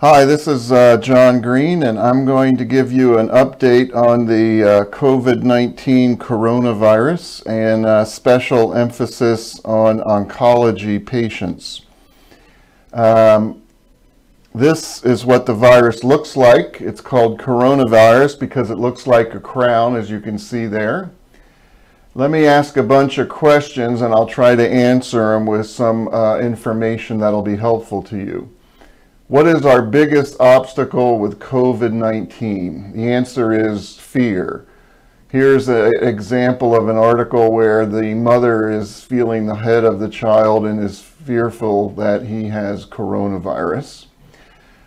Hi, this is uh, John Green, and I'm going to give you an update on the uh, COVID 19 coronavirus and uh, special emphasis on oncology patients. Um, this is what the virus looks like. It's called coronavirus because it looks like a crown, as you can see there. Let me ask a bunch of questions and I'll try to answer them with some uh, information that'll be helpful to you. What is our biggest obstacle with COVID-19? The answer is fear. Here's an example of an article where the mother is feeling the head of the child and is fearful that he has coronavirus.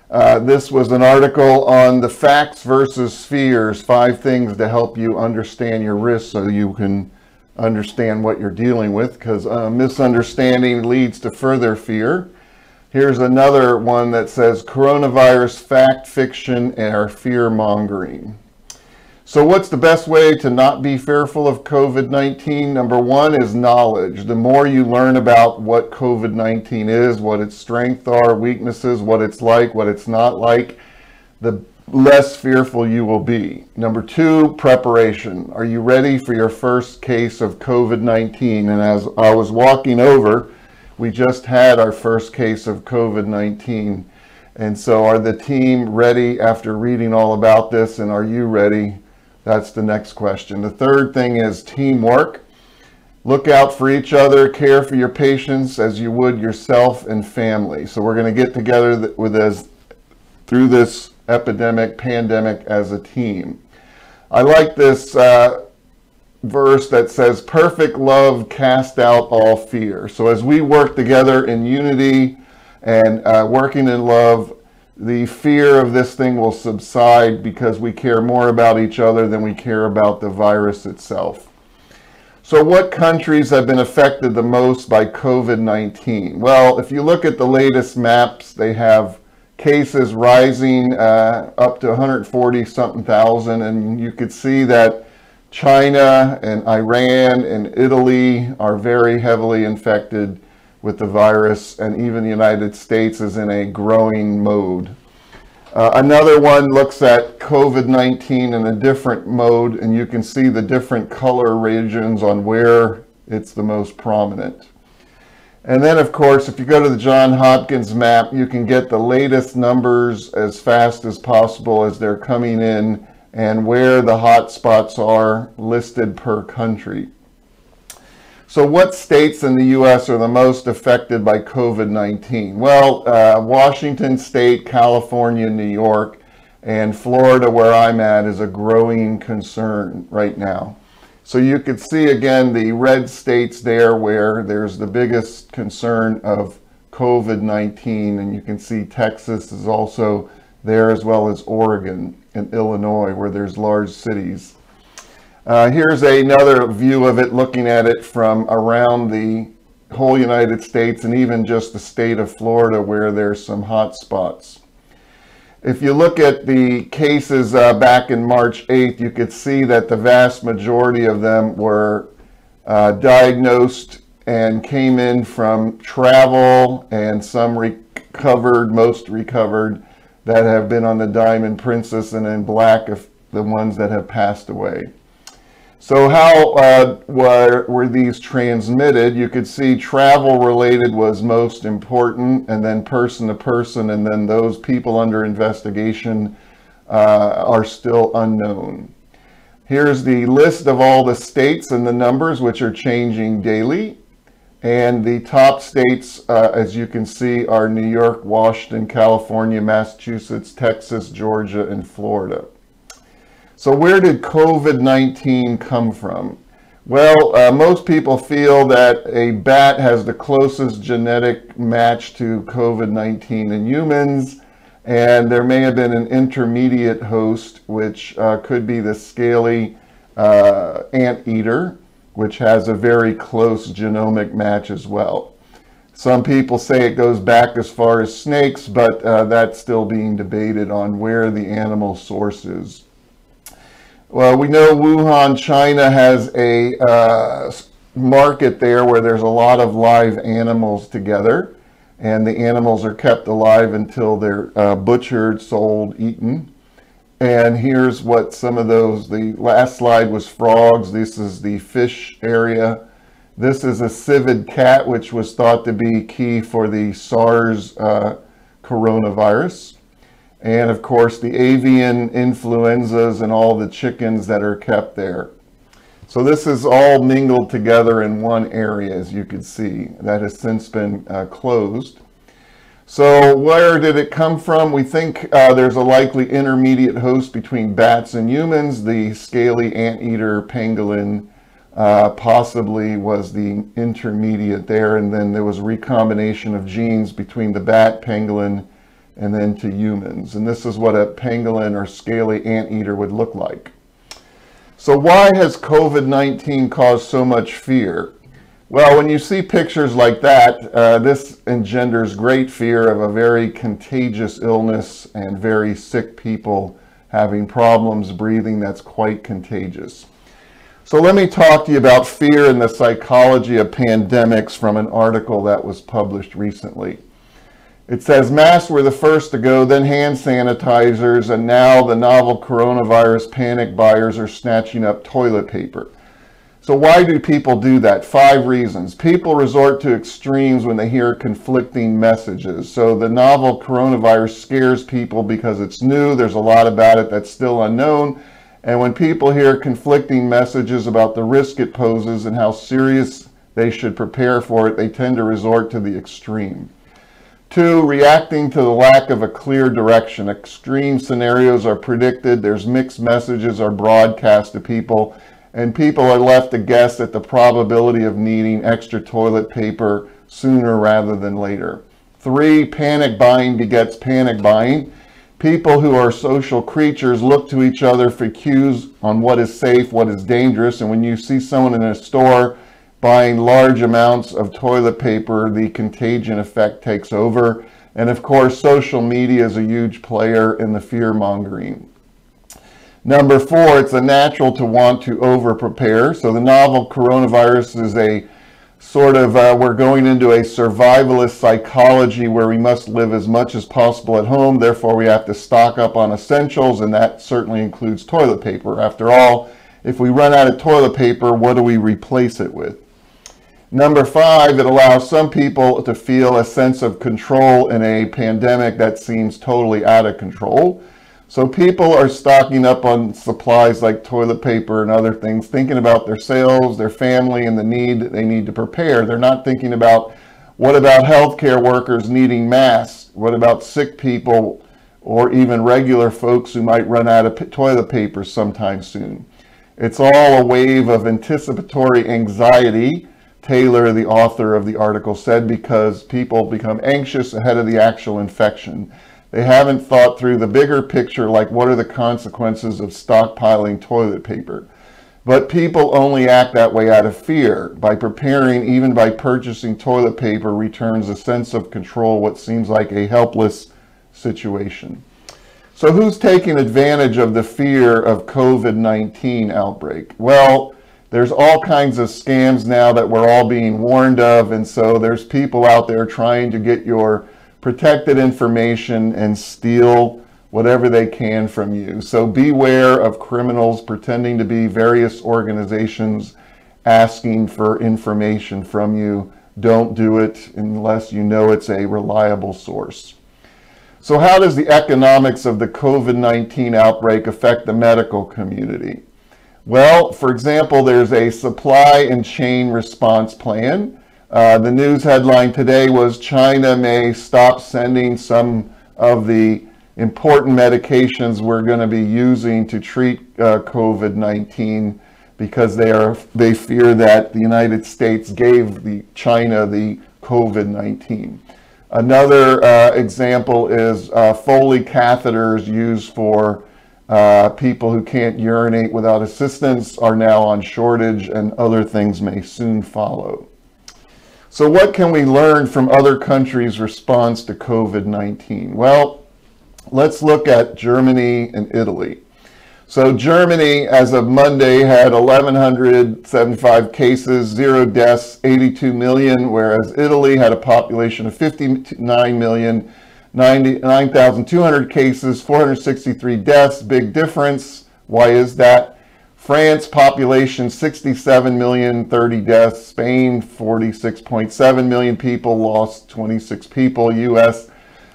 Uh, this was an article on the facts versus fears, five things to help you understand your risk so you can understand what you're dealing with because uh, misunderstanding leads to further fear. Here's another one that says coronavirus fact fiction and our fear mongering. So what's the best way to not be fearful of COVID-19? Number one is knowledge. The more you learn about what COVID-19 is, what its strengths are, weaknesses, what it's like, what it's not like, the less fearful you will be. Number two, preparation. Are you ready for your first case of COVID-19? And as I was walking over, we just had our first case of COVID-19. And so are the team ready after reading all about this and are you ready? That's the next question. The third thing is teamwork. Look out for each other, care for your patients as you would yourself and family. So we're going to get together with us through this epidemic, pandemic as a team. I like this uh, verse that says, perfect love cast out all fear. So as we work together in unity and uh, working in love, the fear of this thing will subside because we care more about each other than we care about the virus itself. So what countries have been affected the most by COVID-19? Well, if you look at the latest maps, they have cases rising uh, up to 140 something thousand, and you could see that China and Iran and Italy are very heavily infected with the virus, and even the United States is in a growing mode. Uh, another one looks at COVID-19 in a different mode, and you can see the different color regions on where it's the most prominent. And then, of course, if you go to the John Hopkins map, you can get the latest numbers as fast as possible as they're coming in and where the hot spots are listed per country. So what states in the U.S. are the most affected by COVID-19? Well, uh, Washington State, California, New York, and Florida, where I'm at, is a growing concern right now. So you could see again the red states there where there's the biggest concern of COVID-19, and you can see Texas is also there as well as Oregon and Illinois where there's large cities. Uh, here's another view of it looking at it from around the whole United States and even just the state of Florida where there's some hot spots. If you look at the cases uh, back in March 8th, you could see that the vast majority of them were uh, diagnosed and came in from travel and some recovered, most recovered, that have been on the Diamond Princess and in black the ones that have passed away. So how uh, were, were these transmitted? You could see travel related was most important and then person to person and then those people under investigation uh, are still unknown. Here's the list of all the states and the numbers which are changing daily. And the top states, uh, as you can see, are New York, Washington, California, Massachusetts, Texas, Georgia, and Florida. So where did COVID-19 come from? Well, uh, most people feel that a bat has the closest genetic match to COVID-19 in humans, and there may have been an intermediate host, which uh, could be the scaly uh, anteater, which has a very close genomic match as well. Some people say it goes back as far as snakes, but uh, that's still being debated on where the animal source is. Well, we know Wuhan, China has a uh, market there where there's a lot of live animals together. and the animals are kept alive until they're uh, butchered, sold, eaten. And here's what some of those, the last slide was frogs. This is the fish area. This is a civet cat, which was thought to be key for the SARS uh, coronavirus. And of course, the avian influenzas and all the chickens that are kept there. So this is all mingled together in one area, as you can see, that has since been uh, closed. So where did it come from? We think uh, there's a likely intermediate host between bats and humans. The scaly anteater pangolin uh, possibly was the intermediate there, and then there was recombination of genes between the bat, pangolin, and then to humans. And this is what a pangolin or scaly anteater would look like. So why has COVID-19 caused so much fear? Well, when you see pictures like that, uh, this engenders great fear of a very contagious illness and very sick people having problems breathing that's quite contagious. So let me talk to you about fear and the psychology of pandemics from an article that was published recently. It says masks were the first to go, then hand sanitizers, and now the novel coronavirus panic buyers are snatching up toilet paper. So why do people do that? Five reasons. People resort to extremes when they hear conflicting messages. So the novel coronavirus scares people because it's new. There's a lot about it that's still unknown. And when people hear conflicting messages about the risk it poses and how serious they should prepare for it, they tend to resort to the extreme. Two, reacting to the lack of a clear direction. Extreme scenarios are predicted. There's mixed messages are broadcast to people and people are left to guess at the probability of needing extra toilet paper sooner rather than later. Three, panic buying begets panic buying. People who are social creatures look to each other for cues on what is safe, what is dangerous, and when you see someone in a store buying large amounts of toilet paper, the contagion effect takes over. And of course, social media is a huge player in the fear mongering. Number four, it's a natural to want to over prepare. So the novel coronavirus is a sort of, uh, we're going into a survivalist psychology where we must live as much as possible at home. Therefore, we have to stock up on essentials, and that certainly includes toilet paper. After all, if we run out of toilet paper, what do we replace it with? Number five, it allows some people to feel a sense of control in a pandemic that seems totally out of control. So people are stocking up on supplies like toilet paper and other things, thinking about their sales, their family, and the need that they need to prepare. They're not thinking about what about healthcare workers needing masks? What about sick people or even regular folks who might run out of toilet paper sometime soon? It's all a wave of anticipatory anxiety, Taylor, the author of the article, said, because people become anxious ahead of the actual infection. They haven't thought through the bigger picture, like what are the consequences of stockpiling toilet paper. But people only act that way out of fear. By preparing, even by purchasing toilet paper, returns a sense of control, what seems like a helpless situation. So who's taking advantage of the fear of COVID-19 outbreak? Well, there's all kinds of scams now that we're all being warned of. And so there's people out there trying to get your protected information and steal whatever they can from you. So beware of criminals pretending to be various organizations asking for information from you. Don't do it unless you know it's a reliable source. So how does the economics of the COVID-19 outbreak affect the medical community? Well, for example, there's a supply and chain response plan uh, the news headline today was China may stop sending some of the important medications we're going to be using to treat uh, COVID-19 because they are they fear that the United States gave the China the COVID-19. Another uh, example is uh, Foley catheters used for uh, people who can't urinate without assistance are now on shortage and other things may soon follow. So what can we learn from other countries' response to COVID-19? Well, let's look at Germany and Italy. So Germany, as of Monday, had 1,175 cases, zero deaths, 82 million, whereas Italy had a population of 59 million, 9,200 cases, 463 deaths. Big difference. Why is that? France, population 67 million, 30 deaths. Spain, 46.7 million people, lost 26 people. U.S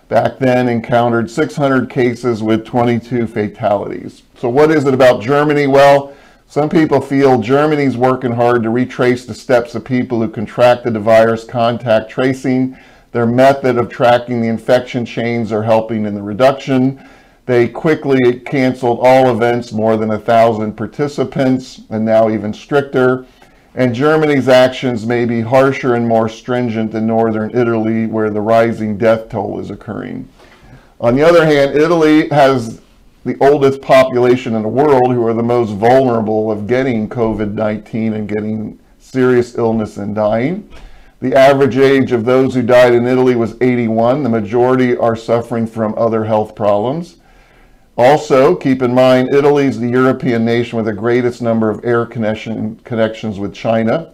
back then encountered 600 cases with 22 fatalities. So what is it about Germany? Well, some people feel Germany's working hard to retrace the steps of people who contracted the virus, contact tracing. Their method of tracking the infection chains are helping in the reduction. They quickly canceled all events, more than a thousand participants, and now even stricter. And Germany's actions may be harsher and more stringent than northern Italy, where the rising death toll is occurring. On the other hand, Italy has the oldest population in the world who are the most vulnerable of getting COVID 19 and getting serious illness and dying. The average age of those who died in Italy was 81. The majority are suffering from other health problems. Also, keep in mind, Italy is the European nation with the greatest number of air connection, connections with China.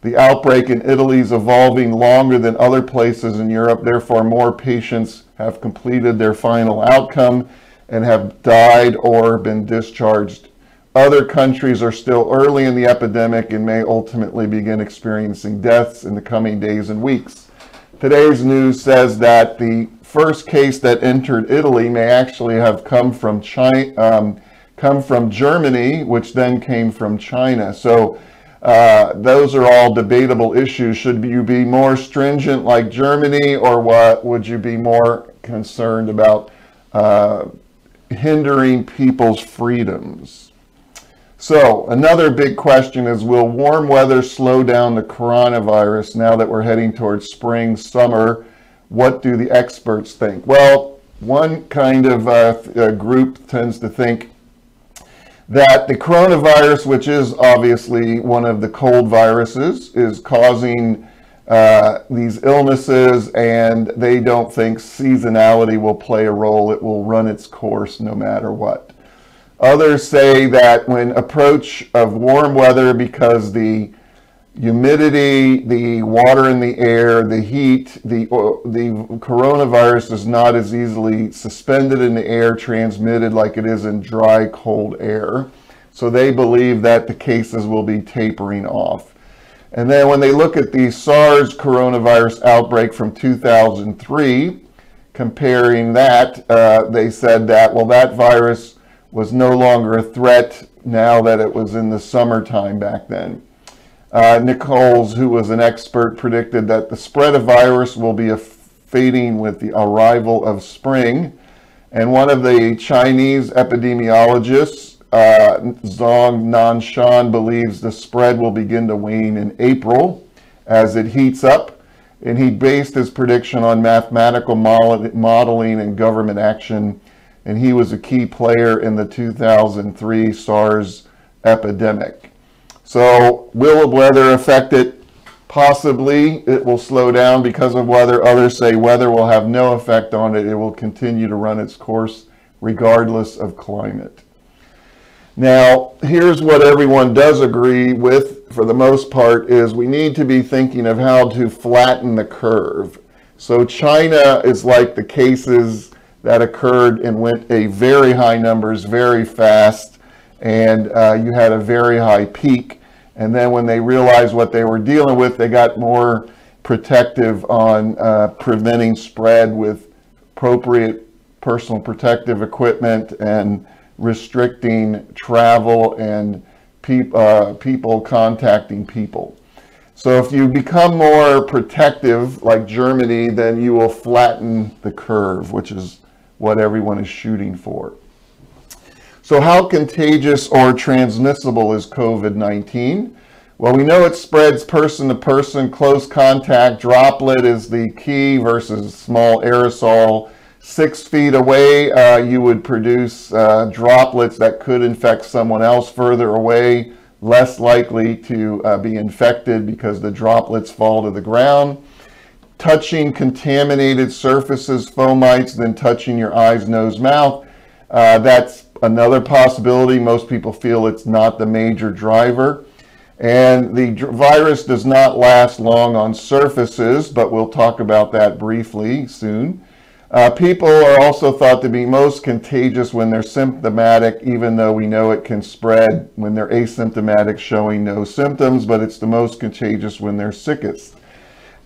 The outbreak in Italy is evolving longer than other places in Europe. Therefore, more patients have completed their final outcome and have died or been discharged. Other countries are still early in the epidemic and may ultimately begin experiencing deaths in the coming days and weeks. Today's news says that the first case that entered Italy may actually have come from China, um, come from Germany, which then came from China. So uh, those are all debatable issues. Should you be more stringent like Germany, or what would you be more concerned about uh, hindering people's freedoms? So another big question is, will warm weather slow down the coronavirus now that we're heading towards spring, summer, what do the experts think? Well, one kind of uh, group tends to think that the coronavirus, which is obviously one of the cold viruses, is causing uh, these illnesses, and they don't think seasonality will play a role. It will run its course no matter what. Others say that when approach of warm weather, because the humidity, the water in the air, the heat, the, the coronavirus is not as easily suspended in the air, transmitted like it is in dry, cold air. So they believe that the cases will be tapering off. And then when they look at the SARS coronavirus outbreak from 2003, comparing that, uh, they said that, well, that virus was no longer a threat now that it was in the summertime back then. Uh, Nicholls, who was an expert, predicted that the spread of virus will be fading with the arrival of spring. And one of the Chinese epidemiologists, uh, Zhong Nanshan, believes the spread will begin to wane in April as it heats up. And he based his prediction on mathematical modeling and government action. And he was a key player in the 2003 SARS epidemic. So will weather affect it? Possibly it will slow down because of weather. Others say weather will have no effect on it. It will continue to run its course regardless of climate. Now, here's what everyone does agree with for the most part is we need to be thinking of how to flatten the curve. So China is like the cases that occurred and went a very high numbers very fast and uh, you had a very high peak and then when they realized what they were dealing with, they got more protective on uh, preventing spread with appropriate personal protective equipment and restricting travel and pe uh, people contacting people. So if you become more protective, like Germany, then you will flatten the curve, which is what everyone is shooting for. So how contagious or transmissible is COVID-19? Well, we know it spreads person to person, close contact, droplet is the key versus small aerosol. Six feet away, uh, you would produce uh, droplets that could infect someone else further away, less likely to uh, be infected because the droplets fall to the ground. Touching contaminated surfaces, fomites, then touching your eyes, nose, mouth uh, that's another possibility. Most people feel it's not the major driver. And the virus does not last long on surfaces, but we'll talk about that briefly soon. Uh, people are also thought to be most contagious when they're symptomatic, even though we know it can spread when they're asymptomatic, showing no symptoms, but it's the most contagious when they're sickest.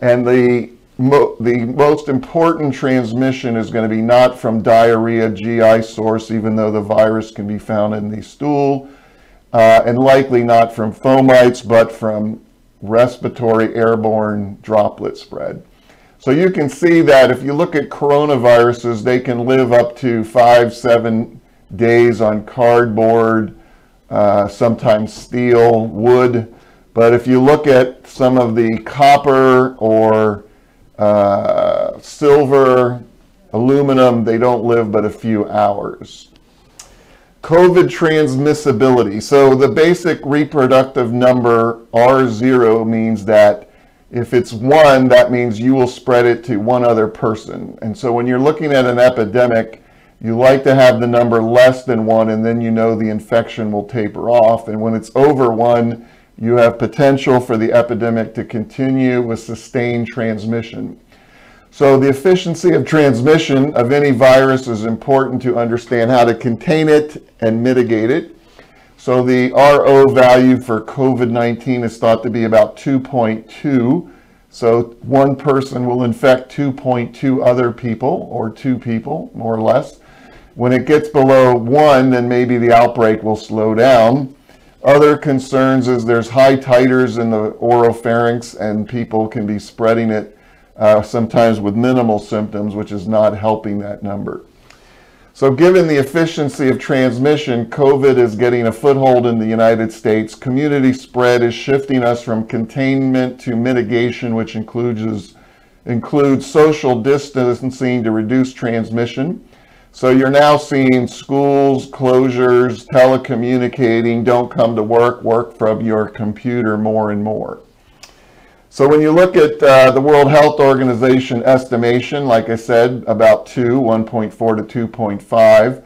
And the, mo the most important transmission is going to be not from diarrhea, GI source, even though the virus can be found in the stool, uh, and likely not from fomites, but from respiratory airborne droplet spread. So you can see that if you look at coronaviruses, they can live up to five, seven days on cardboard, uh, sometimes steel, wood. But if you look at some of the copper or uh, silver, aluminum, they don't live but a few hours. COVID transmissibility. So the basic reproductive number R0 means that if it's one, that means you will spread it to one other person. And so when you're looking at an epidemic, you like to have the number less than one, and then you know the infection will taper off. And when it's over one, you have potential for the epidemic to continue with sustained transmission. So the efficiency of transmission of any virus is important to understand how to contain it and mitigate it. So the RO value for COVID-19 is thought to be about 2.2. So one person will infect 2.2 other people or two people, more or less. When it gets below one, then maybe the outbreak will slow down. Other concerns is there's high titers in the oropharynx and people can be spreading it uh, sometimes with minimal symptoms, which is not helping that number. So given the efficiency of transmission, COVID is getting a foothold in the United States. Community spread is shifting us from containment to mitigation, which includes, includes social distancing to reduce transmission. So you're now seeing schools, closures, telecommunicating, don't come to work, work from your computer more and more. So when you look at uh, the World Health Organization estimation, like I said, about 2, 1.4 to 2.5,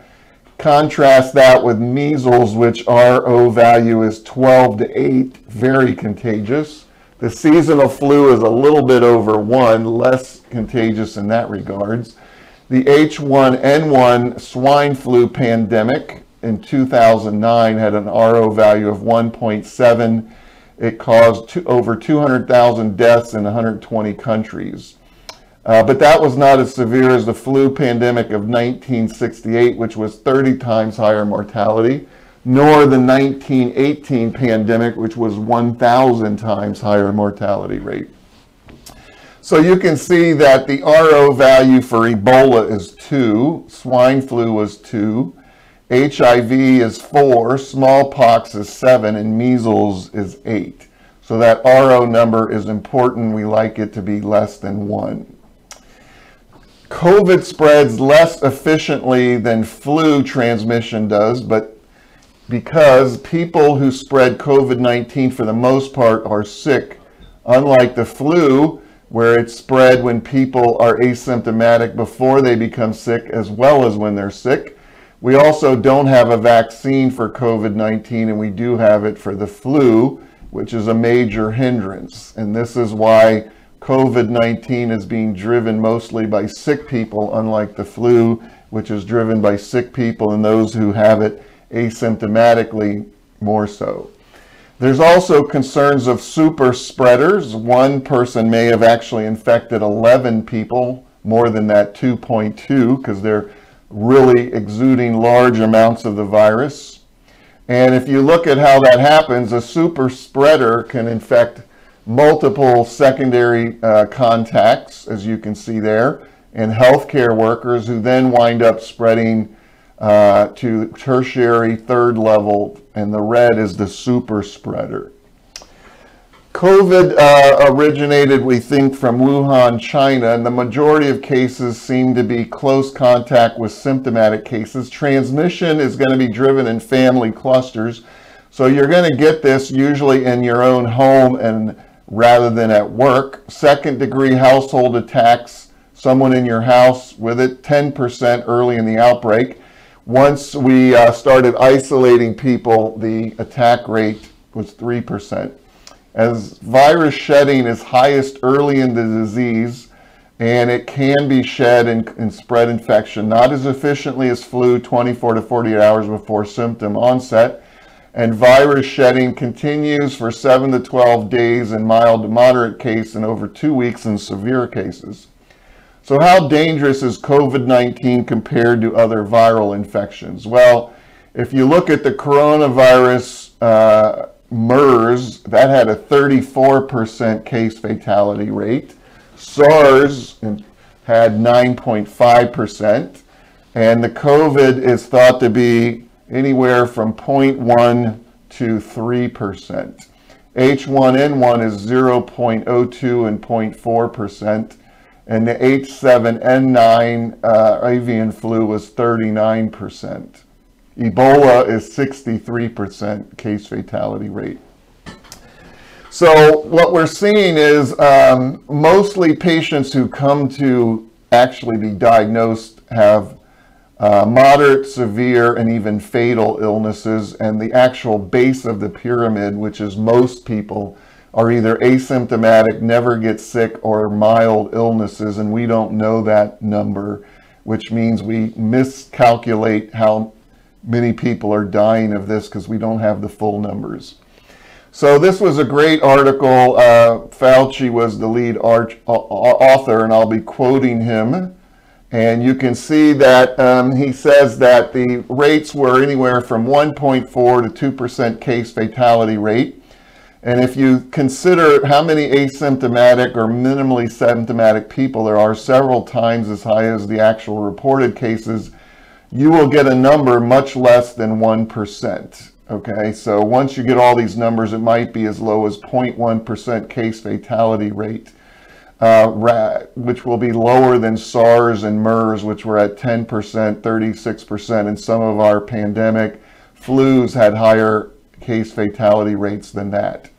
contrast that with measles, which RO value is 12 to 8, very contagious. The seasonal flu is a little bit over 1, less contagious in that regards. The H1N1 swine flu pandemic in 2009 had an RO value of 1.7 it caused two, over 200,000 deaths in 120 countries. Uh, but that was not as severe as the flu pandemic of 1968, which was 30 times higher mortality, nor the 1918 pandemic, which was 1,000 times higher mortality rate. So you can see that the RO value for Ebola is 2, swine flu was 2, HIV is 4, smallpox is 7, and measles is 8. So that RO number is important. We like it to be less than 1. COVID spreads less efficiently than flu transmission does, but because people who spread COVID-19 for the most part are sick, unlike the flu, where it's spread when people are asymptomatic before they become sick as well as when they're sick. We also don't have a vaccine for COVID-19 and we do have it for the flu, which is a major hindrance. And this is why COVID-19 is being driven mostly by sick people, unlike the flu, which is driven by sick people and those who have it asymptomatically more so. There's also concerns of super spreaders. One person may have actually infected 11 people, more than that 2.2, because they're really exuding large amounts of the virus. And if you look at how that happens, a super spreader can infect multiple secondary uh, contacts, as you can see there, and healthcare workers who then wind up spreading uh, to tertiary third level, and the red is the super spreader. COVID uh, originated, we think, from Wuhan, China, and the majority of cases seem to be close contact with symptomatic cases. Transmission is going to be driven in family clusters, so you're going to get this usually in your own home and rather than at work. Second degree household attacks, someone in your house with it, 10% early in the outbreak. Once we uh, started isolating people, the attack rate was 3%. As virus shedding is highest early in the disease, and it can be shed and, and, spread infection, not as efficiently as flu 24 to 48 hours before symptom onset. And virus shedding continues for 7 to 12 days in mild to moderate case and over two weeks in severe cases. So, how dangerous is COVID 19 compared to other viral infections? Well, if you look at the coronavirus uh, MERS, that had a 34% case fatality rate. SARS had 9.5%, and the COVID is thought to be anywhere from 0.1 to 3%. H1N1 is 0.02 and 0.4%, and the H7N9 uh, avian flu was 39%. Ebola is 63% case fatality rate. So what we're seeing is um, mostly patients who come to actually be diagnosed have uh, moderate, severe, and even fatal illnesses. And the actual base of the pyramid, which is most people, are either asymptomatic, never get sick, or mild illnesses. And we don't know that number, which means we miscalculate how many people are dying of this because we don't have the full numbers. So this was a great article. Uh, Fauci was the lead arch, uh, author, and I'll be quoting him. And you can see that um, he says that the rates were anywhere from 1.4 to 2% case fatality rate. And if you consider how many asymptomatic or minimally symptomatic people there are, several times as high as the actual reported cases, you will get a number much less than 1%. Okay, so once you get all these numbers, it might be as low as 0.1% case fatality rate, uh, which will be lower than SARS and MERS, which were at 10%, 36%, and some of our pandemic flus had higher case fatality rates than that.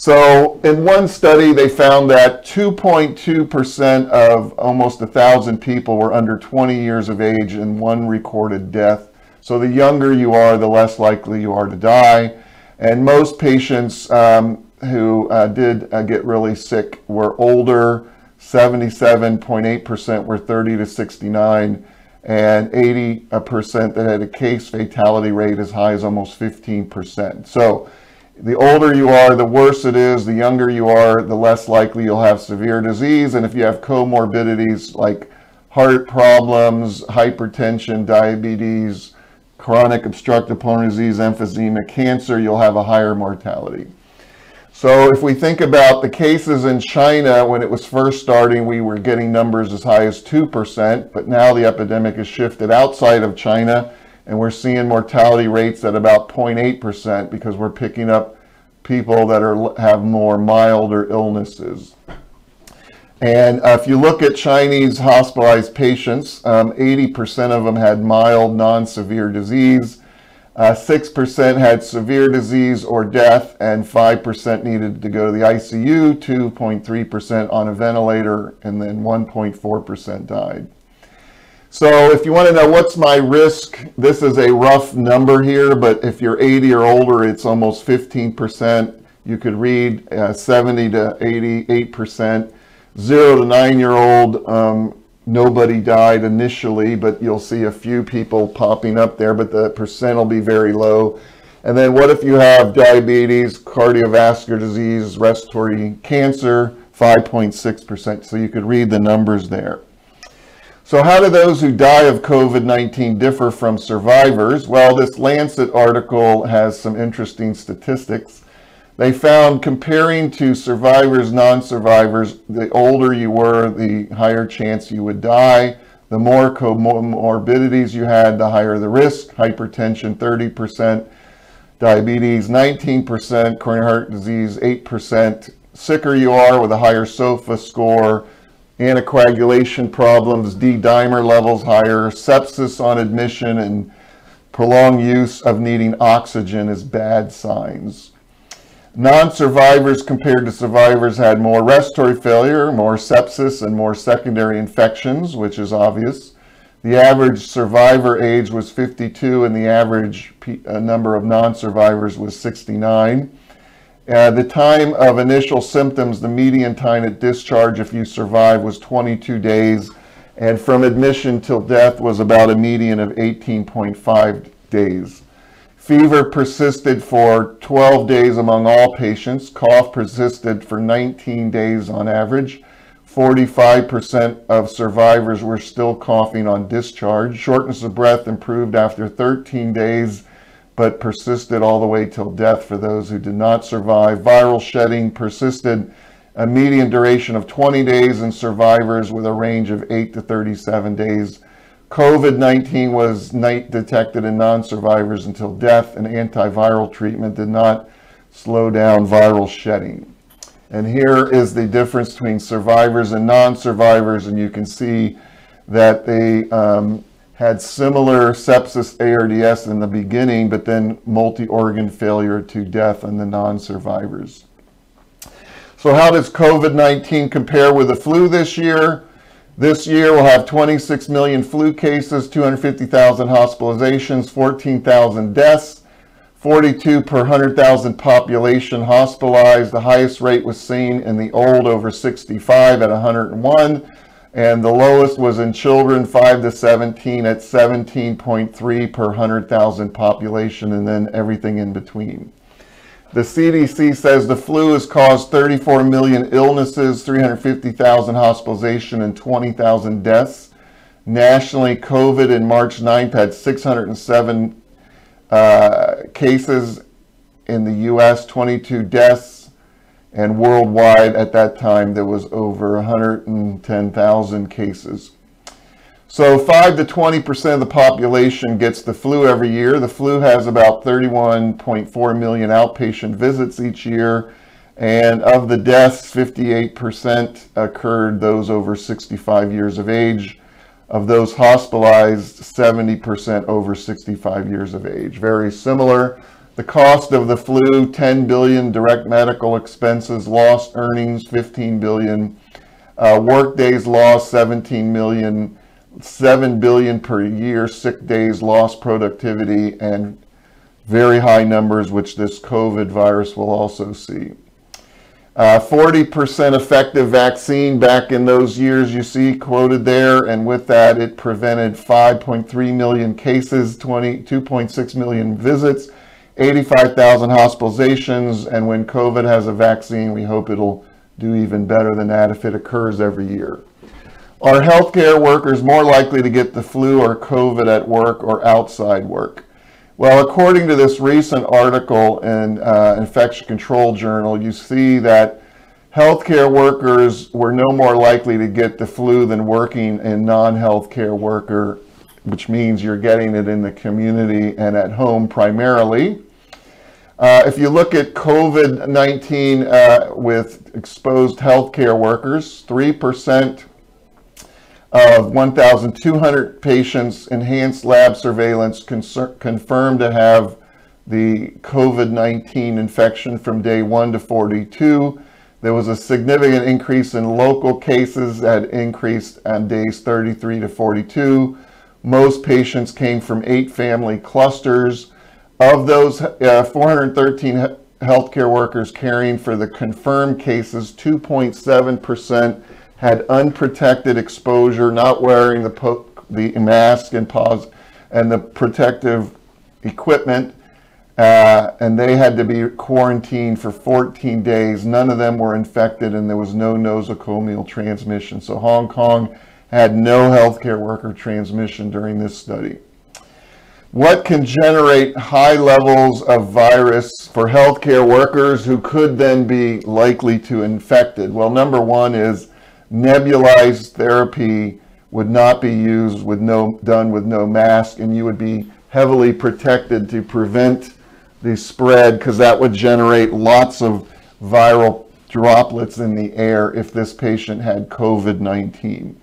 So in one study, they found that 2.2% of almost 1,000 people were under 20 years of age and one recorded death. So the younger you are, the less likely you are to die. And most patients um, who uh, did uh, get really sick were older. 77.8% were 30 to 69 and 80% uh, that had a case fatality rate as high as almost 15%. So the older you are, the worse it is. The younger you are, the less likely you'll have severe disease. And if you have comorbidities like heart problems, hypertension, diabetes, chronic obstructive pulmonary disease, emphysema, cancer, you'll have a higher mortality. So if we think about the cases in China, when it was first starting, we were getting numbers as high as 2%, but now the epidemic has shifted outside of China and we're seeing mortality rates at about 0.8% because we're picking up people that are have more milder illnesses. And uh, if you look at Chinese hospitalized patients, 80% um, of them had mild, non-severe disease. 6% uh, had severe disease or death, and 5% needed to go to the ICU, 2.3% on a ventilator, and then 1.4% died. So if you want to know what's my risk, this is a rough number here, but if you're 80 or older, it's almost 15%. You could read uh, 70 to 88%. Zero to nine year old, um, nobody died initially, but you'll see a few people popping up there, but the percent will be very low. And then what if you have diabetes, cardiovascular disease, respiratory cancer, 5.6%. So you could read the numbers there. So how do those who die of COVID-19 differ from survivors? Well, this Lancet article has some interesting statistics. They found comparing to survivors, non-survivors, the older you were, the higher chance you would die. The more comorbidities you had, the higher the risk. Hypertension, 30%. Diabetes, 19%. Coronary heart disease, 8%. Sicker you are with a higher SOFA score, anticoagulation problems, D-dimer levels higher, sepsis on admission, and prolonged use of needing oxygen is bad signs. Non-survivors compared to survivors had more respiratory failure, more sepsis, and more secondary infections, which is obvious. The average survivor age was 52, and the average uh, number of non survivors was 69. At the time of initial symptoms, the median time at discharge, if you survive, was 22 days, and from admission till death was about a median of 18.5 days. Fever persisted for 12 days among all patients. Cough persisted for 19 days on average. 45% of survivors were still coughing on discharge. Shortness of breath improved after 13 days, but persisted all the way till death for those who did not survive. Viral shedding persisted a median duration of 20 days in survivors with a range of 8 to 37 days. COVID 19 was detected in non survivors until death, and antiviral treatment did not slow down viral shedding. And here is the difference between survivors and non-survivors, and you can see that they um, had similar sepsis ARDS in the beginning, but then multi-organ failure to death in the non-survivors. So how does COVID-19 compare with the flu this year? This year we'll have 26 million flu cases, 250,000 hospitalizations, 14,000 deaths. 42 per 100,000 population hospitalized. The highest rate was seen in the old over 65 at 101, and the lowest was in children 5 to 17 at 17.3 per 100,000 population, and then everything in between. The CDC says the flu has caused 34 million illnesses, 350,000 hospitalization, and 20,000 deaths. Nationally, COVID in March 9th had 607 uh, cases in the US, 22 deaths, and worldwide at that time there was over 110,000 cases. So 5 to 20% of the population gets the flu every year. The flu has about 31.4 million outpatient visits each year. And of the deaths, 58% occurred those over 65 years of age. Of those hospitalized, 70% over 65 years of age. Very similar. The cost of the flu, 10 billion direct medical expenses, lost earnings, 15 billion, uh, work days lost, 17 million, 7 billion per year, sick days, lost productivity, and very high numbers, which this COVID virus will also see. 40% uh, effective vaccine back in those years you see quoted there, and with that it prevented 5.3 million cases, 2.6 million visits, 85,000 hospitalizations, and when COVID has a vaccine, we hope it'll do even better than that if it occurs every year. Are healthcare workers more likely to get the flu or COVID at work or outside work? Well, according to this recent article in uh, Infection Control Journal, you see that healthcare workers were no more likely to get the flu than working in non-healthcare worker, which means you're getting it in the community and at home primarily. Uh, if you look at COVID-19 uh, with exposed healthcare workers, 3% of 1,200 patients enhanced lab surveillance confirmed to have the COVID-19 infection from day 1 to 42. There was a significant increase in local cases that increased on days 33 to 42. Most patients came from eight family clusters. Of those uh, 413 healthcare workers caring for the confirmed cases, 2.7% had unprotected exposure, not wearing the, the mask and pause and the protective equipment, uh, and they had to be quarantined for 14 days. None of them were infected, and there was no nosocomial transmission. So Hong Kong had no healthcare worker transmission during this study. What can generate high levels of virus for healthcare workers who could then be likely to infected? Well, number one is nebulized therapy would not be used with no done with no mask and you would be heavily protected to prevent the spread because that would generate lots of viral droplets in the air if this patient had COVID-19.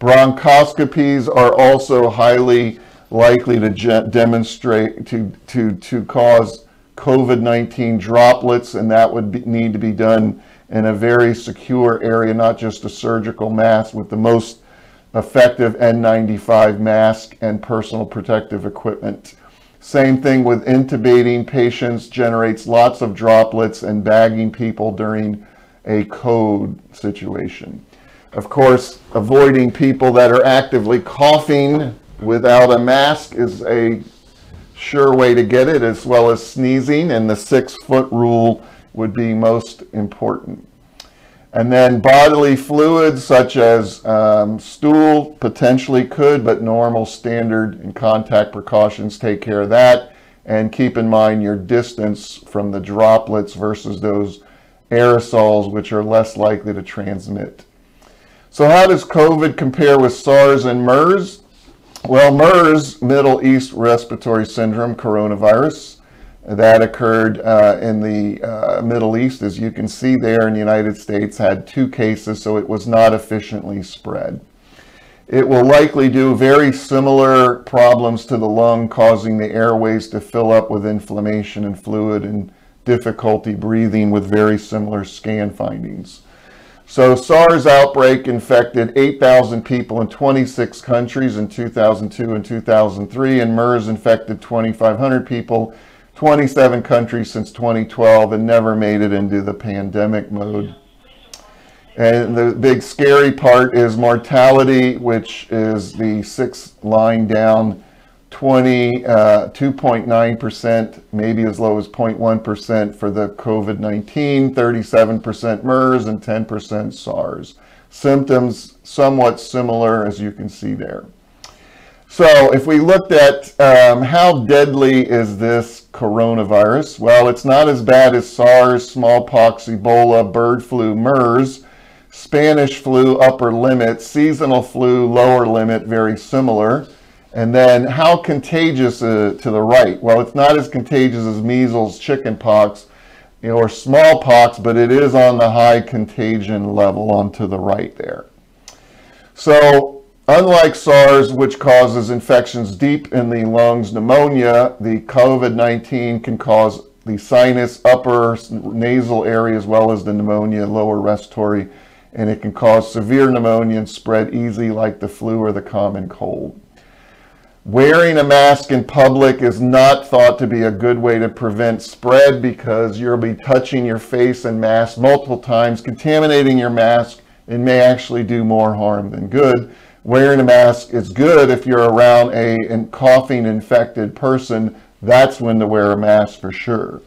Bronchoscopies are also highly likely to demonstrate to, to, to cause COVID-19 droplets and that would be, need to be done in a very secure area, not just a surgical mask with the most effective N95 mask and personal protective equipment. Same thing with intubating patients generates lots of droplets and bagging people during a code situation. Of course, avoiding people that are actively coughing without a mask is a sure way to get it, as well as sneezing, and the six foot rule would be most important. And then bodily fluids such as um, stool potentially could, but normal standard and contact precautions take care of that. And keep in mind your distance from the droplets versus those aerosols, which are less likely to transmit. So how does COVID compare with SARS and MERS? Well, MERS, Middle East Respiratory Syndrome coronavirus, that occurred uh, in the uh, Middle East, as you can see there in the United States, had two cases, so it was not efficiently spread. It will likely do very similar problems to the lung, causing the airways to fill up with inflammation and fluid and difficulty breathing with very similar scan findings. So SARS outbreak infected 8,000 people in 26 countries in 2002 and 2003, and MERS infected 2,500 people 27 countries since 2012 and never made it into the pandemic mode. And the big scary part is mortality, which is the sixth line down, 20, uh, 2.9%, maybe as low as 0.1% for the COVID-19, 37% MERS, and 10% SARS. Symptoms somewhat similar, as you can see there. So if we looked at um, how deadly is this coronavirus, well, it's not as bad as SARS, smallpox, Ebola, bird flu, MERS, Spanish flu, upper limit, seasonal flu, lower limit, very similar. And then how contagious uh, to the right? Well, it's not as contagious as measles, chickenpox, you know, or smallpox, but it is on the high contagion level on to the right there. So Unlike SARS, which causes infections deep in the lungs, pneumonia, the COVID-19 can cause the sinus, upper nasal area, as well as the pneumonia, lower respiratory, and it can cause severe pneumonia and spread easy like the flu or the common cold. Wearing a mask in public is not thought to be a good way to prevent spread because you'll be touching your face and mask multiple times, contaminating your mask, and may actually do more harm than good wearing a mask is good if you're around a coughing infected person. That's when to wear a mask for sure.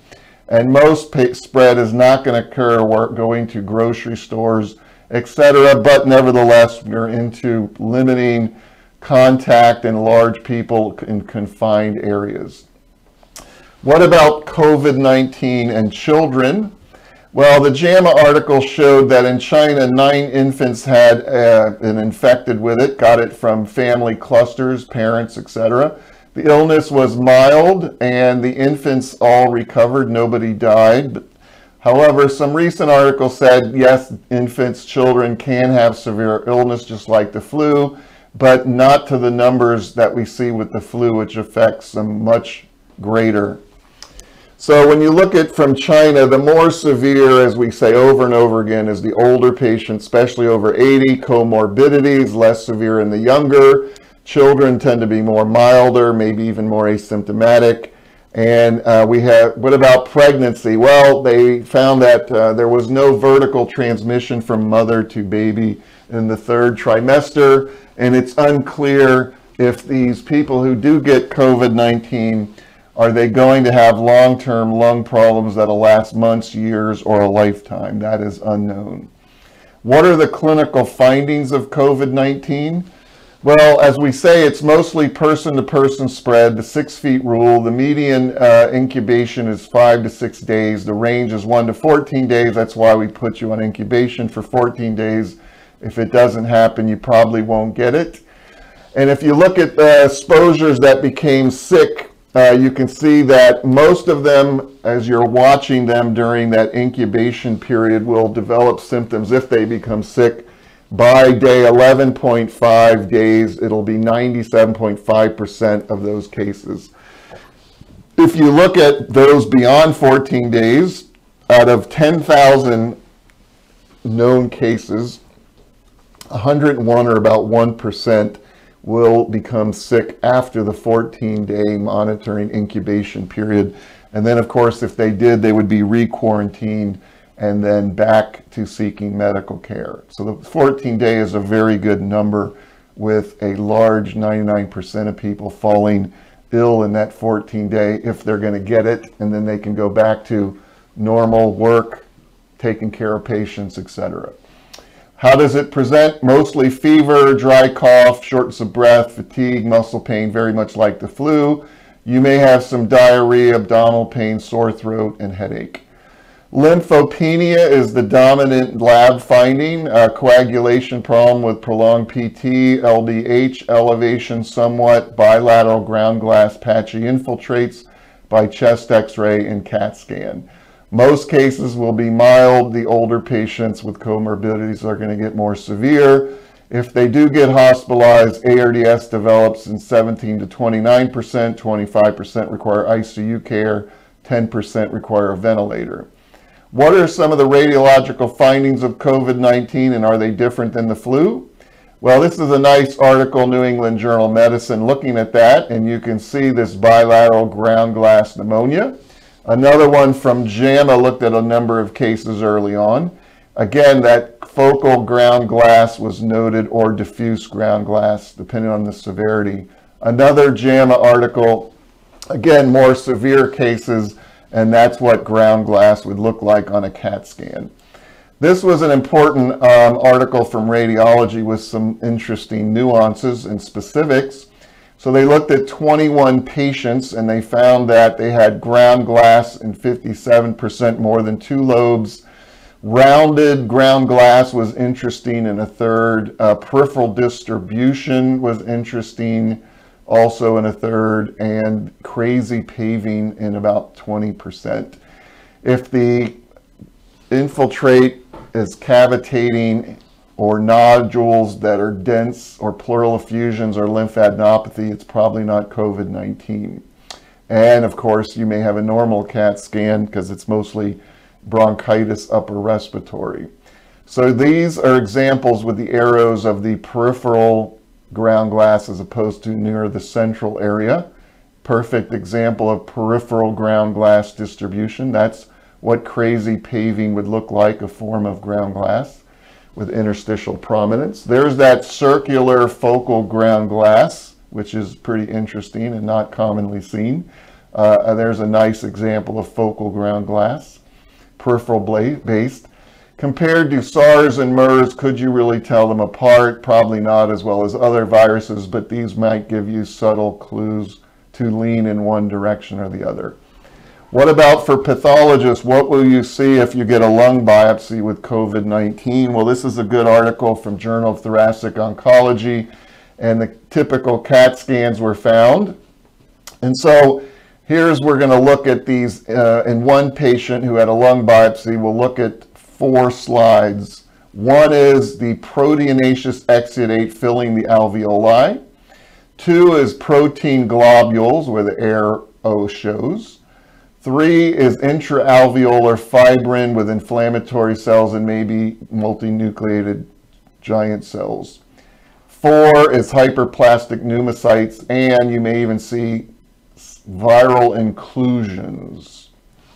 And most spread is not going to occur going to grocery stores, etc. But nevertheless, we're into limiting contact and large people in confined areas. What about COVID-19 and children? Well, the JAMA article showed that in China, nine infants had uh, been infected with it, got it from family clusters, parents, etc. The illness was mild and the infants all recovered, nobody died. However, some recent articles said, yes, infants, children can have severe illness just like the flu, but not to the numbers that we see with the flu, which affects them much greater so when you look at from China, the more severe, as we say over and over again, is the older patients, especially over 80, comorbidities, less severe in the younger. Children tend to be more milder, maybe even more asymptomatic. And uh, we have, what about pregnancy? Well, they found that uh, there was no vertical transmission from mother to baby in the third trimester. And it's unclear if these people who do get COVID-19 are they going to have long-term lung problems that'll last months, years, or a lifetime? That is unknown. What are the clinical findings of COVID-19? Well, as we say, it's mostly person-to-person spread, the six feet rule. The median uh, incubation is five to six days. The range is one to 14 days. That's why we put you on incubation for 14 days. If it doesn't happen, you probably won't get it. And if you look at the exposures that became sick uh, you can see that most of them, as you're watching them during that incubation period, will develop symptoms if they become sick. By day 11.5 days, it'll be 97.5% of those cases. If you look at those beyond 14 days, out of 10,000 known cases, 101 or about 1% will become sick after the 14 day monitoring incubation period. And then, of course, if they did, they would be re quarantined and then back to seeking medical care. So the 14 day is a very good number with a large 99% of people falling ill in that 14 day if they're going to get it and then they can go back to normal work, taking care of patients, etc. How does it present? Mostly fever, dry cough, shortness of breath, fatigue, muscle pain, very much like the flu. You may have some diarrhea, abdominal pain, sore throat, and headache. Lymphopenia is the dominant lab finding, a coagulation problem with prolonged PT, LDH, elevation somewhat, bilateral ground glass patchy infiltrates by chest x-ray and CAT scan. Most cases will be mild. The older patients with comorbidities are going to get more severe. If they do get hospitalized, ARDS develops in 17 to 29%, 25% require ICU care, 10% require a ventilator. What are some of the radiological findings of COVID-19 and are they different than the flu? Well, this is a nice article, New England Journal of Medicine, looking at that, and you can see this bilateral ground glass pneumonia. Another one from JAMA looked at a number of cases early on. Again, that focal ground glass was noted or diffuse ground glass, depending on the severity. Another JAMA article, again, more severe cases, and that's what ground glass would look like on a CAT scan. This was an important um, article from radiology with some interesting nuances and specifics. So they looked at 21 patients and they found that they had ground glass in 57% more than two lobes. Rounded ground glass was interesting in a third. Uh, peripheral distribution was interesting also in a third, and crazy paving in about 20%. If the infiltrate is cavitating or nodules that are dense or pleural effusions or lymphadenopathy, it's probably not COVID-19. And of course, you may have a normal CAT scan because it's mostly bronchitis upper respiratory. So these are examples with the arrows of the peripheral ground glass as opposed to near the central area. Perfect example of peripheral ground glass distribution. That's what crazy paving would look like, a form of ground glass with interstitial prominence. There's that circular focal ground glass, which is pretty interesting and not commonly seen. Uh, there's a nice example of focal ground glass, peripheral based. Compared to SARS and MERS, could you really tell them apart? Probably not as well as other viruses, but these might give you subtle clues to lean in one direction or the other. What about for pathologists? What will you see if you get a lung biopsy with COVID-19? Well, this is a good article from Journal of Thoracic Oncology, and the typical CAT scans were found. And so here's, we're gonna look at these uh, in one patient who had a lung biopsy. We'll look at four slides. One is the proteinaceous exudate filling the alveoli. Two is protein globules, where the arrow shows. Three is intraalveolar fibrin with inflammatory cells and maybe multinucleated giant cells. Four is hyperplastic pneumocytes, and you may even see viral inclusions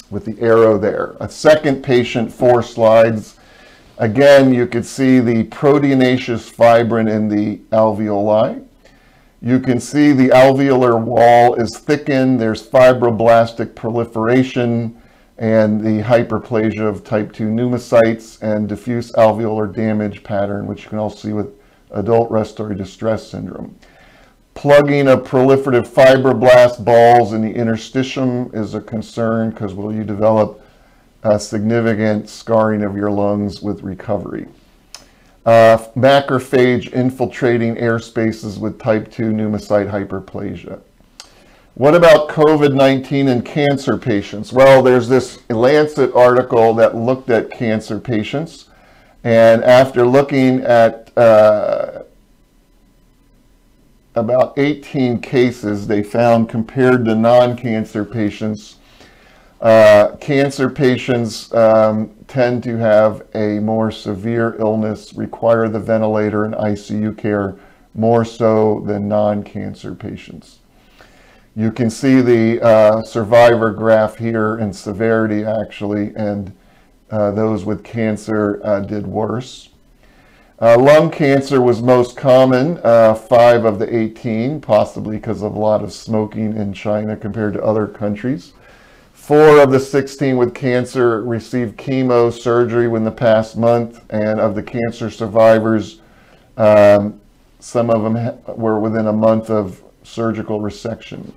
with the arrow there. A second patient, four slides. Again, you could see the proteinaceous fibrin in the alveoli. You can see the alveolar wall is thickened. There's fibroblastic proliferation and the hyperplasia of type 2 pneumocytes and diffuse alveolar damage pattern, which you can also see with adult respiratory distress syndrome. Plugging of proliferative fibroblast balls in the interstitium is a concern because will you develop a significant scarring of your lungs with recovery. Uh, macrophage infiltrating air spaces with type 2 pneumocyte hyperplasia. What about COVID-19 in cancer patients? Well, there's this Lancet article that looked at cancer patients. And after looking at uh, about 18 cases they found compared to non-cancer patients. Uh, cancer patients um, tend to have a more severe illness, require the ventilator and ICU care more so than non-cancer patients. You can see the uh, survivor graph here in severity actually, and uh, those with cancer uh, did worse. Uh, lung cancer was most common, uh, 5 of the 18, possibly because of a lot of smoking in China compared to other countries. Four of the 16 with cancer received chemo surgery within the past month, and of the cancer survivors, um, some of them were within a month of surgical resection.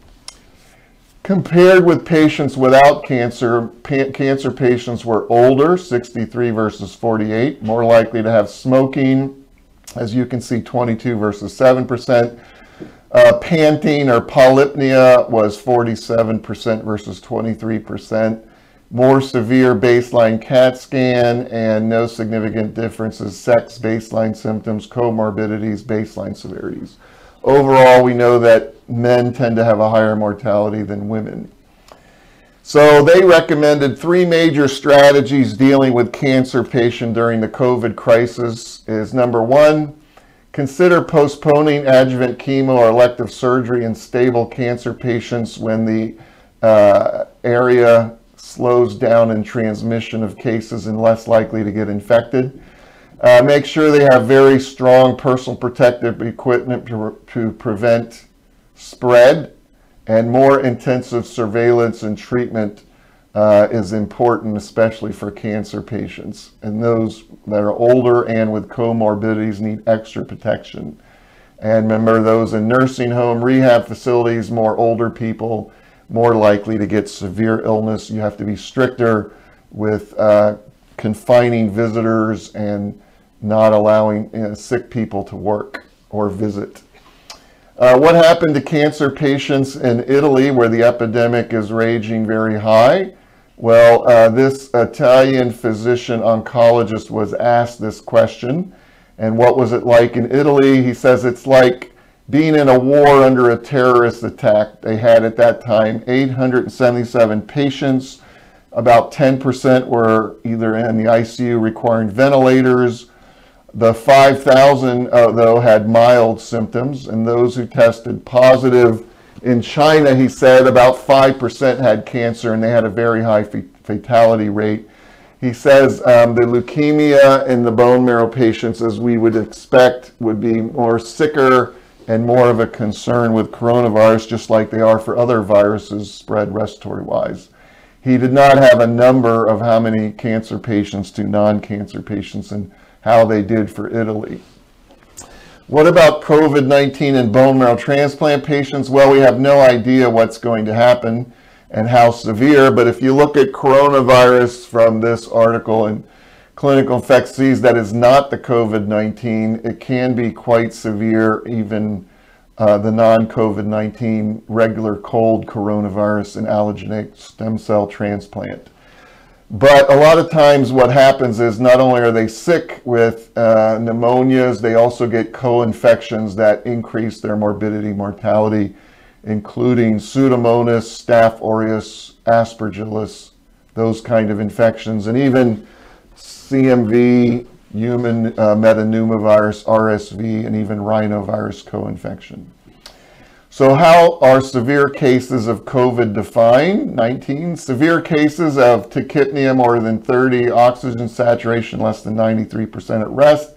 Compared with patients without cancer, pa cancer patients were older, 63 versus 48, more likely to have smoking, as you can see, 22 versus 7%. Uh, panting or polypnea was 47% versus 23%. More severe baseline CAT scan and no significant differences, sex baseline symptoms, comorbidities, baseline severities. Overall, we know that men tend to have a higher mortality than women. So they recommended three major strategies dealing with cancer patient during the COVID crisis is number one, consider postponing adjuvant chemo or elective surgery in stable cancer patients when the uh, area slows down in transmission of cases and less likely to get infected. Uh, make sure they have very strong personal protective equipment to, to prevent spread and more intensive surveillance and treatment uh, is important, especially for cancer patients. And those that are older and with comorbidities need extra protection. And remember, those in nursing home, rehab facilities, more older people, more likely to get severe illness. You have to be stricter with uh, confining visitors and not allowing you know, sick people to work or visit. Uh, what happened to cancer patients in Italy where the epidemic is raging very high? Well, uh, this Italian physician oncologist was asked this question. And what was it like in Italy? He says it's like being in a war under a terrorist attack. They had at that time 877 patients. About 10% were either in the ICU requiring ventilators the 5,000, uh, though, had mild symptoms, and those who tested positive in China, he said about 5% had cancer, and they had a very high fatality rate. He says um, the leukemia in the bone marrow patients, as we would expect, would be more sicker and more of a concern with coronavirus, just like they are for other viruses spread respiratory wise. He did not have a number of how many cancer patients to non cancer patients, and how they did for Italy. What about COVID-19 and bone marrow transplant patients? Well, we have no idea what's going to happen and how severe, but if you look at coronavirus from this article in Clinical Infectious that is not the COVID-19, it can be quite severe, even uh, the non-COVID-19 regular cold coronavirus and allogeneic stem cell transplant. But a lot of times what happens is not only are they sick with uh, pneumonias, they also get co-infections that increase their morbidity, mortality, including Pseudomonas, Staph aureus, Aspergillus, those kind of infections, and even CMV, human uh, metapneumovirus, RSV, and even rhinovirus co-infection. So how are severe cases of COVID defined? 19. Severe cases of tachypnea more than 30, oxygen saturation less than 93% at rest,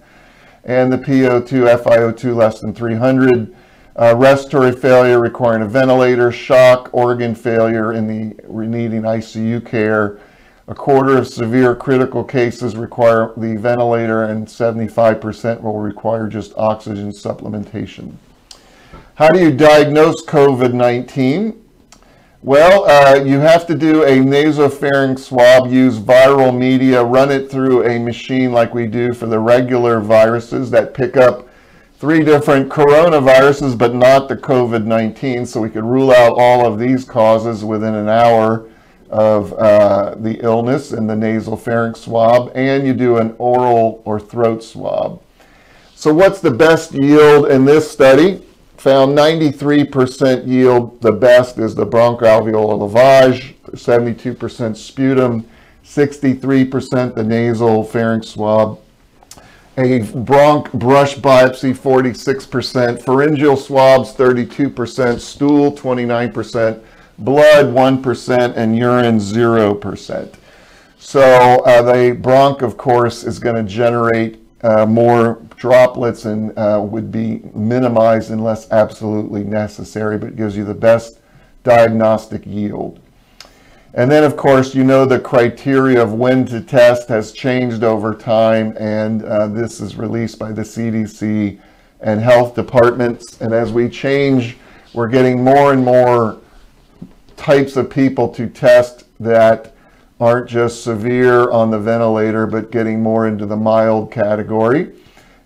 and the PO2, FiO2 less than 300. Uh, respiratory failure requiring a ventilator, shock, organ failure in the needing ICU care. A quarter of severe critical cases require the ventilator and 75% will require just oxygen supplementation. How do you diagnose COVID-19? Well, uh, you have to do a nasopharynx swab, use viral media, run it through a machine like we do for the regular viruses that pick up three different coronaviruses, but not the COVID-19. So we could rule out all of these causes within an hour of uh, the illness in the nasal pharynx swab, and you do an oral or throat swab. So what's the best yield in this study? Found 93% yield. The best is the bronchoalveolar lavage, 72% sputum, 63% the nasal pharynx swab, a bronch brush biopsy 46%, pharyngeal swabs 32%, stool 29%, blood 1%, and urine 0%. So uh, the bronch, of course, is going to generate uh, more droplets and uh, would be minimized unless absolutely necessary, but gives you the best diagnostic yield. And then, of course, you know the criteria of when to test has changed over time, and uh, this is released by the CDC and health departments. And as we change, we're getting more and more types of people to test that aren't just severe on the ventilator, but getting more into the mild category.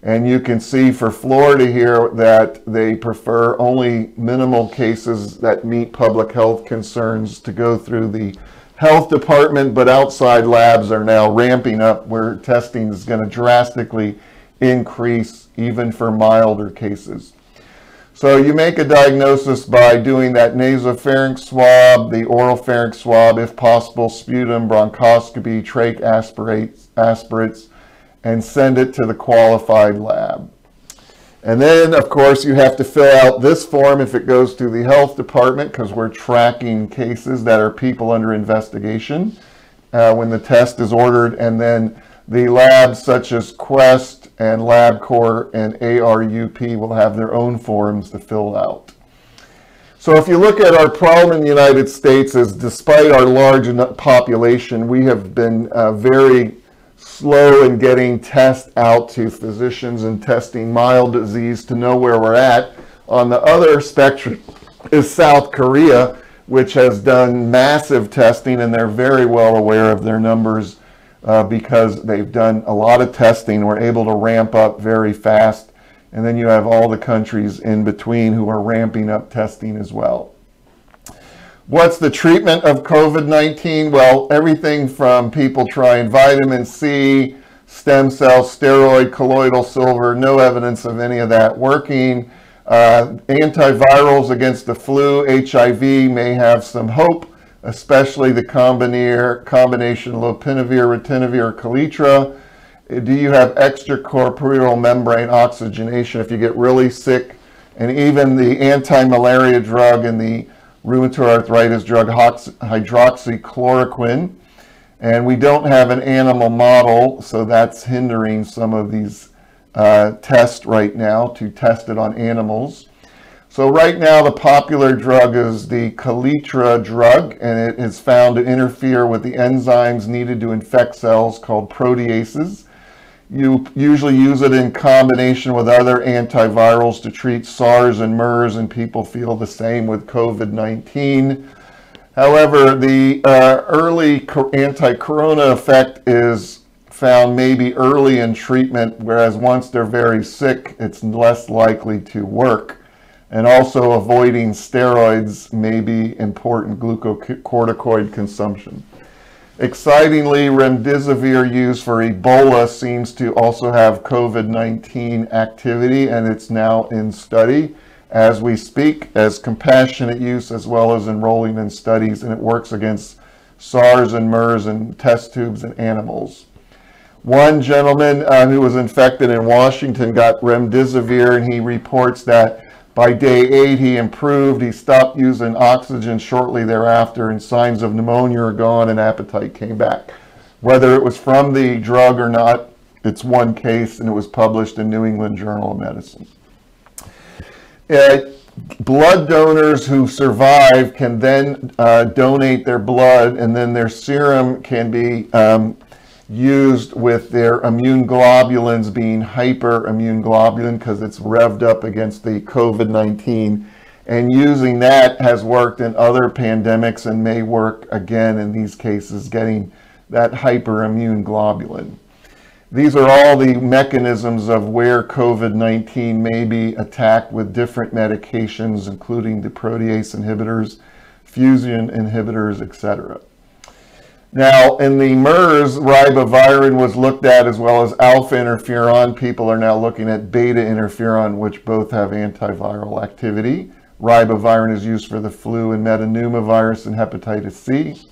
And you can see for Florida here that they prefer only minimal cases that meet public health concerns to go through the health department, but outside labs are now ramping up where testing is going to drastically increase even for milder cases. So you make a diagnosis by doing that nasopharynx swab, the oral pharynx swab, if possible, sputum, bronchoscopy, trach aspirates, aspirates, and send it to the qualified lab. And then, of course, you have to fill out this form if it goes to the health department because we're tracking cases that are people under investigation uh, when the test is ordered. And then the labs such as Quest and LabCorp and ARUP will have their own forms to fill out. So if you look at our problem in the United States is despite our large population, we have been uh, very slow in getting tests out to physicians and testing mild disease to know where we're at. On the other spectrum is South Korea, which has done massive testing and they're very well aware of their numbers uh, because they've done a lot of testing. We're able to ramp up very fast. And then you have all the countries in between who are ramping up testing as well. What's the treatment of COVID-19? Well, everything from people trying vitamin C, stem cells, steroid, colloidal silver, no evidence of any of that working. Uh, antivirals against the flu, HIV may have some hope, especially the combination lopinavir, ritonavir, Kaletra. Do you have extracorporeal membrane oxygenation if you get really sick? And even the anti-malaria drug and the rheumatoid arthritis drug hydroxychloroquine. And we don't have an animal model, so that's hindering some of these uh, tests right now to test it on animals. So right now the popular drug is the Kaletra drug, and it is found to interfere with the enzymes needed to infect cells called proteases. You usually use it in combination with other antivirals to treat SARS and MERS, and people feel the same with COVID-19. However, the uh, early anti-corona effect is found maybe early in treatment, whereas once they're very sick, it's less likely to work. And also avoiding steroids may be important glucocorticoid consumption. Excitingly, remdesivir used for Ebola seems to also have COVID-19 activity and it's now in study as we speak as compassionate use as well as enrolling in studies and it works against SARS and MERS and test tubes in animals. One gentleman uh, who was infected in Washington got remdesivir and he reports that by day eight, he improved. He stopped using oxygen shortly thereafter, and signs of pneumonia are gone, and appetite came back. Whether it was from the drug or not, it's one case, and it was published in New England Journal of Medicine. Uh, blood donors who survive can then uh, donate their blood, and then their serum can be um, used with their immune globulins being hyperimmune globulin because it's revved up against the COVID-19. And using that has worked in other pandemics and may work again in these cases, getting that hyperimmune globulin. These are all the mechanisms of where COVID-19 may be attacked with different medications, including the protease inhibitors, fusion inhibitors, etc. Now, in the MERS, ribavirin was looked at as well as alpha interferon. People are now looking at beta interferon, which both have antiviral activity. Ribavirin is used for the flu and metapneumovirus and hepatitis C.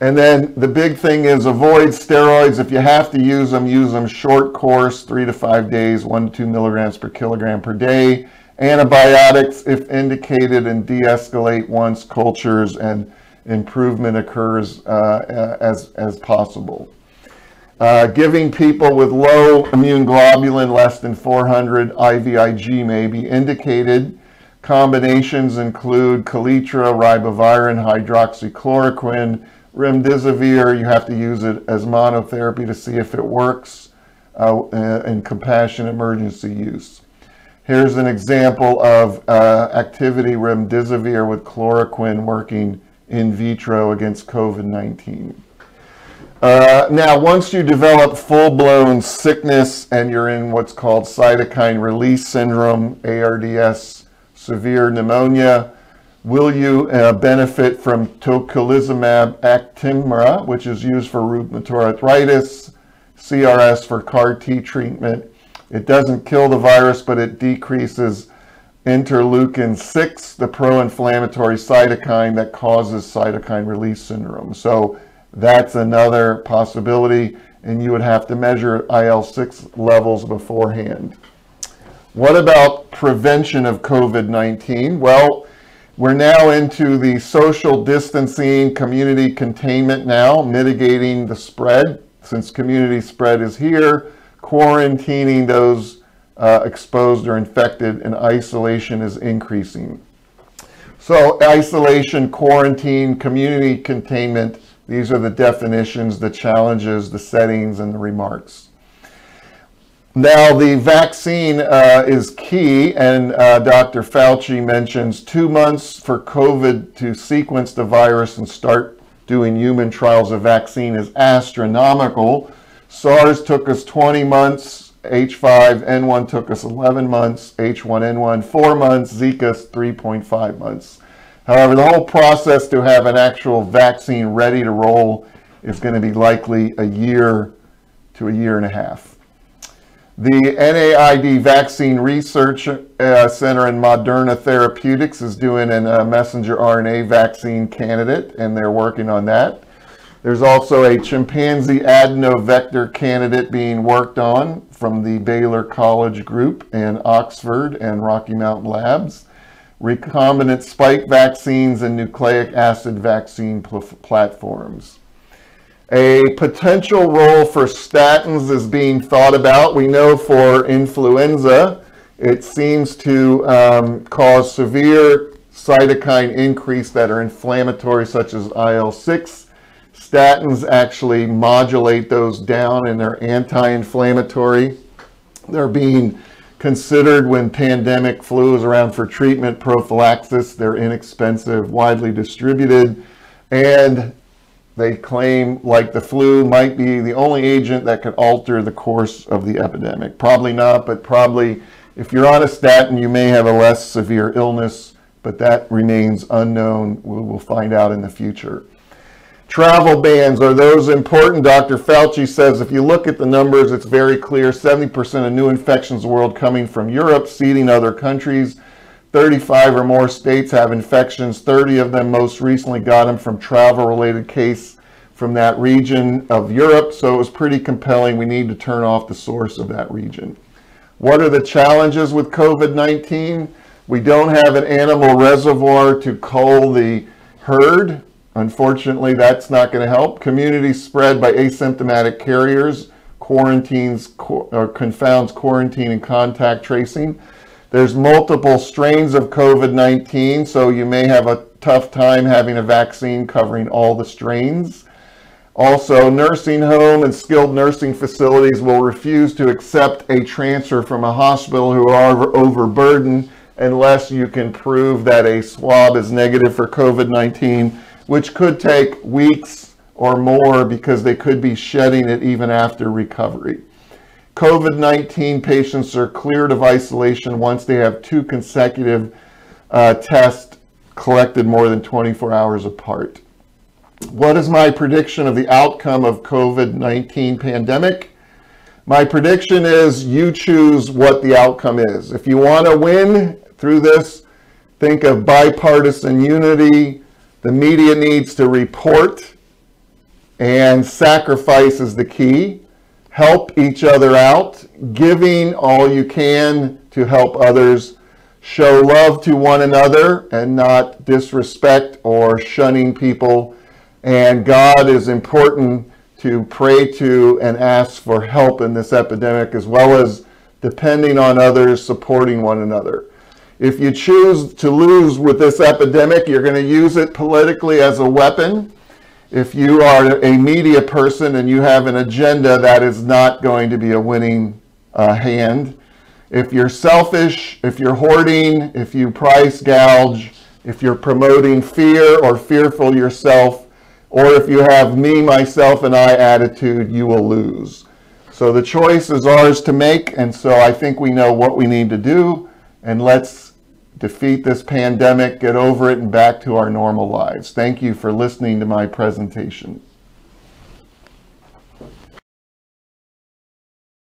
And then the big thing is avoid steroids. If you have to use them, use them short course, three to five days, one to two milligrams per kilogram per day. Antibiotics, if indicated, and de-escalate once cultures and improvement occurs uh, as, as possible. Uh, giving people with low immune globulin, less than 400 IVIG may be indicated. Combinations include Kaletra, ribavirin, hydroxychloroquine, remdesivir. You have to use it as monotherapy to see if it works uh, in compassionate emergency use. Here's an example of uh, activity remdesivir with chloroquine working in vitro against COVID-19. Uh, now, once you develop full-blown sickness and you're in what's called cytokine release syndrome, ARDS, severe pneumonia, will you uh, benefit from tocilizumab Actemra, which is used for rheumatoid arthritis, CRS for CAR T treatment. It doesn't kill the virus, but it decreases interleukin 6, the pro-inflammatory cytokine that causes cytokine release syndrome. So that's another possibility, and you would have to measure IL-6 levels beforehand. What about prevention of COVID-19? Well, we're now into the social distancing, community containment now, mitigating the spread. Since community spread is here, quarantining those uh, exposed or infected, and isolation is increasing. So isolation, quarantine, community containment, these are the definitions, the challenges, the settings, and the remarks. Now, the vaccine uh, is key, and uh, Dr. Fauci mentions two months for COVID to sequence the virus and start doing human trials of vaccine is astronomical. SARS took us 20 months, H5N1 took us 11 months, H1N1 4 months, Zika 3.5 months. However, the whole process to have an actual vaccine ready to roll is going to be likely a year to a year and a half. The NIAID Vaccine Research uh, Center in Moderna Therapeutics is doing a uh, messenger RNA vaccine candidate, and they're working on that. There's also a chimpanzee adenovector candidate being worked on from the Baylor College Group and Oxford and Rocky Mountain Labs recombinant spike vaccines and nucleic acid vaccine pl platforms. A potential role for statins is being thought about. We know for influenza, it seems to um, cause severe cytokine increase that are inflammatory, such as IL-6. Statins actually modulate those down and they're anti-inflammatory. They're being considered when pandemic flu is around for treatment prophylaxis. They're inexpensive, widely distributed, and they claim like the flu might be the only agent that could alter the course of the epidemic. Probably not, but probably if you're on a statin, you may have a less severe illness, but that remains unknown. We'll find out in the future. Travel bans, are those important? Dr. Fauci says if you look at the numbers, it's very clear 70% of new infections world coming from Europe, seeding other countries. 35 or more states have infections. 30 of them most recently got them from travel-related case from that region of Europe. So it was pretty compelling. We need to turn off the source of that region. What are the challenges with COVID-19? We don't have an animal reservoir to cull the herd. Unfortunately, that's not going to help. Community spread by asymptomatic carriers quarantines or uh, confounds quarantine and contact tracing. There's multiple strains of COVID-19, so you may have a tough time having a vaccine covering all the strains. Also, nursing home and skilled nursing facilities will refuse to accept a transfer from a hospital who are overburdened unless you can prove that a swab is negative for COVID-19 which could take weeks or more because they could be shedding it even after recovery. COVID-19 patients are cleared of isolation once they have two consecutive uh, tests collected more than 24 hours apart. What is my prediction of the outcome of COVID-19 pandemic? My prediction is you choose what the outcome is. If you want to win through this, think of bipartisan unity. The media needs to report, and sacrifice is the key. Help each other out, giving all you can to help others. Show love to one another and not disrespect or shunning people. And God is important to pray to and ask for help in this epidemic, as well as depending on others, supporting one another. If you choose to lose with this epidemic, you're going to use it politically as a weapon. If you are a media person and you have an agenda, that is not going to be a winning uh, hand. If you're selfish, if you're hoarding, if you price gouge, if you're promoting fear or fearful yourself, or if you have me, myself, and I attitude, you will lose. So the choice is ours to make, and so I think we know what we need to do, and let's defeat this pandemic, get over it, and back to our normal lives. Thank you for listening to my presentation.